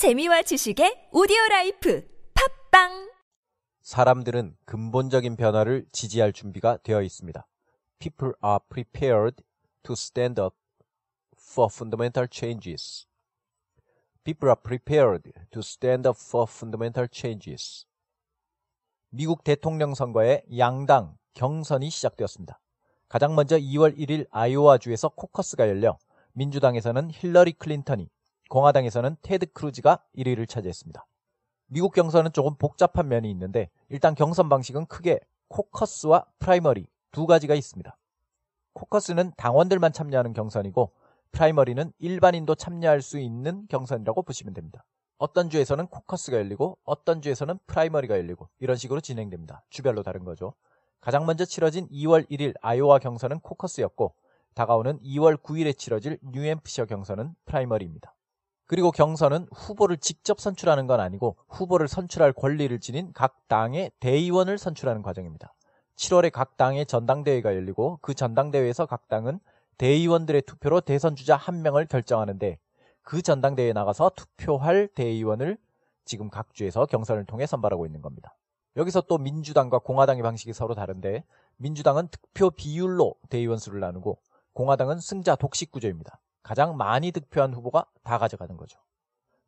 재미와 지식의 오디오 라이프 팟빵 사람들은 근본적인 변화를 지지할 준비가 되어 있습니다. People are prepared to stand up for fundamental changes. People are prepared to stand up for fundamental changes. 미국 대통령 선거에 양당 경선이 시작되었습니다. 가장 먼저 2월 1일 아이오와주에서 코커스가 열려 민주당에서는 힐러리 클린턴이 공화당에서는 테드 크루즈가 1위를 차지했습니다. 미국 경선은 조금 복잡한 면이 있는데 일단 경선 방식은 크게 코커스와 프라이머리 두 가지가 있습니다. 코커스는 당원들만 참여하는 경선이고 프라이머리는 일반인도 참여할 수 있는 경선이라고 보시면 됩니다. 어떤 주에서는 코커스가 열리고 어떤 주에서는 프라이머리가 열리고 이런 식으로 진행됩니다. 주별로 다른 거죠. 가장 먼저 치러진 2월 1일 아이오와 경선은 코커스였고 다가오는 2월 9일에 치러질 뉴햄프셔 경선은 프라이머리입니다. 그리고 경선은 후보를 직접 선출하는 건 아니고 후보를 선출할 권리를 지닌 각 당의 대의원을 선출하는 과정입니다. 7월에 각 당의 전당대회가 열리고 그 전당대회에서 각 당은 대의원들의 투표로 대선 주자 한 명을 결정하는데 그 전당대회에 나가서 투표할 대의원을 지금 각 주에서 경선을 통해 선발하고 있는 겁니다. 여기서 또 민주당과 공화당의 방식이 서로 다른데 민주당은 득표 비율로 대의원 수를 나누고 공화당은 승자 독식 구조입니다. 가장 많이 득표한 후보가 다 가져가는 거죠.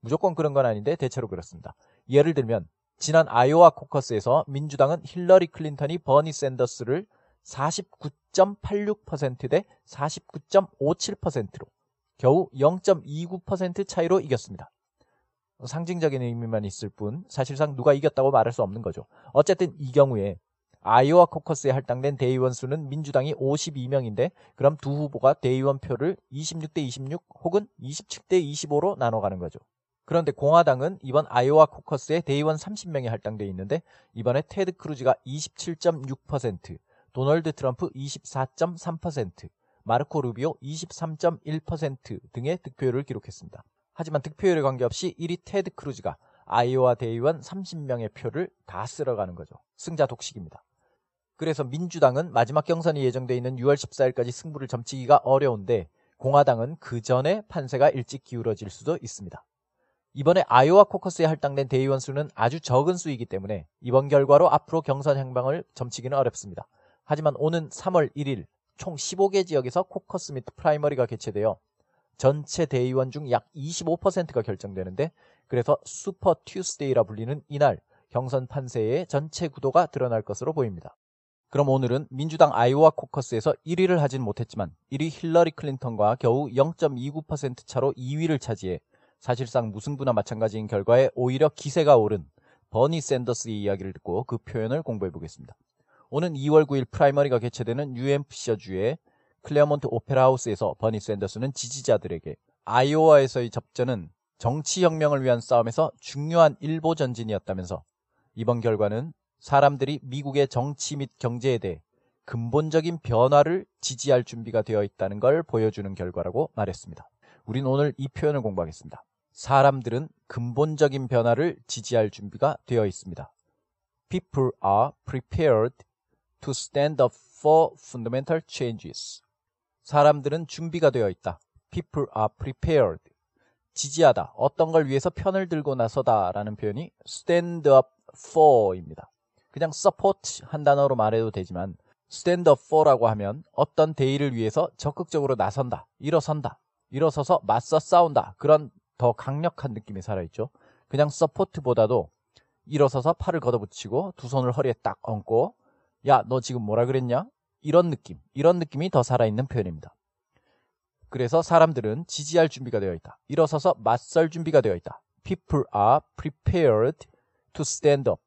무조건 그런 건 아닌데 대체로 그렇습니다. 예를 들면 지난 아이오와 코커스에서 민주당은 힐러리 클린턴이 버니 샌더스를 49.86%대 49.57%로 겨우 0.29% 차이로 이겼습니다. 상징적인 의미만 있을 뿐 사실상 누가 이겼다고 말할 수 없는 거죠. 어쨌든 이 경우에 아이오와 코커스에 할당된 대의원 수는 민주당이 52명인데 그럼 두 후보가 대의원 표를 26대 26 혹은 27대 25로 나눠가는 거죠. 그런데 공화당은 이번 아이오와 코커스에 대의원 30명이 할당돼 있는데 이번에 테드 크루즈가 27.6%, 도널드 트럼프 24.3%, 마르코 루비오 23.1% 등의 득표율을 기록했습니다. 하지만 득표율에 관계없이 1위 테드 크루즈가 아이오와 대의원 30명의 표를 다 쓸어가는 거죠. 승자 독식입니다. 그래서 민주당은 마지막 경선이 예정돼 있는 6월 14일까지 승부를 점치기가 어려운데 공화당은 그 전에 판세가 일찍 기울어질 수도 있습니다. 이번에 아이오와 코커스에 할당된 대의원 수는 아주 적은 수이기 때문에 이번 결과로 앞으로 경선 행방을 점치기는 어렵습니다. 하지만 오는 3월 1일 총 15개 지역에서 코커스 및 프라이머리가 개최되어 전체 대의원 중 약 25%가 결정되는데 그래서 Super Tuesday라 불리는 이날 경선 판세의 전체 구도가 드러날 것으로 보입니다. 그럼 오늘은 민주당 아이오와 코커스에서 1위를 하진 못했지만 1위 힐러리 클린턴과 겨우 0.29% 차로 2위를 차지해 사실상 무승부나 마찬가지인 결과에 오히려 기세가 오른 버니 샌더스의 이야기를 듣고 그 표현을 공부해 보겠습니다. 오는 2월 9일 프라이머리가 개최되는 뉴햄프셔주의 클레어몬트 오페라 하우스에서 버니 샌더스는 지지자들에게 아이오와에서의 접전은 정치혁명을 위한 싸움에서 중요한 일보 전진이었다면서 이번 결과는 사람들이 미국의 정치 및 경제에 대해 근본적인 변화를 지지할 준비가 되어 있다는 걸 보여주는 결과라고 말했습니다. 우린 오늘 이 표현을 공부하겠습니다. 사람들은 근본적인 변화를 지지할 준비가 되어 있습니다. People are prepared to stand up for fundamental changes. 사람들은 준비가 되어 있다. People are prepared. 지지하다. 어떤 걸 위해서 편을 들고 나서다 라는 표현이 stand up for입니다. 그냥 support 한 단어로 말해도 되지만 stand up for라고 하면 어떤 대의를 위해서 적극적으로 나선다, 일어선다, 일어서서 맞서 싸운다 그런 더 강력한 느낌이 살아있죠. 그냥 support보다도 일어서서 팔을 걷어붙이고 두 손을 허리에 딱 얹고 야 너 지금 뭐라 그랬냐? 이런 느낌, 이런 느낌이 더 살아있는 표현입니다. 그래서 사람들은 지지할 준비가 되어 있다. 일어서서 맞설 준비가 되어 있다. People are prepared to stand up.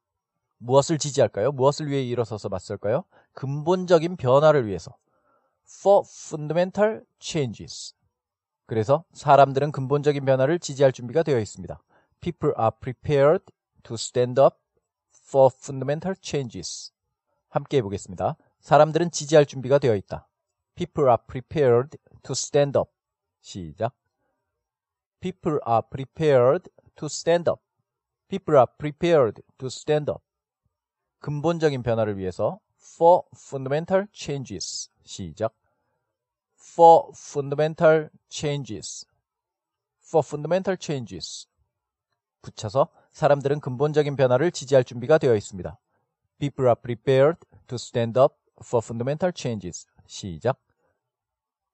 무엇을 지지할까요? 무엇을 위해 일어서서 맞설까요? 근본적인 변화를 위해서. For fundamental changes. 그래서 사람들은 근본적인 변화를 지지할 준비가 되어 있습니다. People are prepared to stand up for fundamental changes. 함께 해보겠습니다. 사람들은 지지할 준비가 되어 있다. People are prepared to stand up. 시작. People are prepared to stand up. People are prepared to stand up. 근본적인 변화를 위해서 for fundamental changes. 시작. for fundamental changes. for fundamental changes. 붙여서 사람들은 근본적인 변화를 지지할 준비가 되어 있습니다. People are prepared to stand up for fundamental changes. 시작.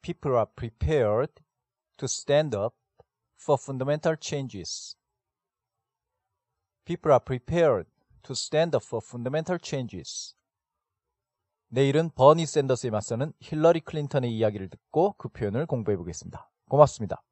People are prepared to stand up for fundamental changes. People are prepared to stand up for fundamental changes. 내일은 버니 샌더스에 맞서는 힐러리 클린턴의 이야기를 듣고 그 표현을 공부해 보겠습니다. 고맙습니다.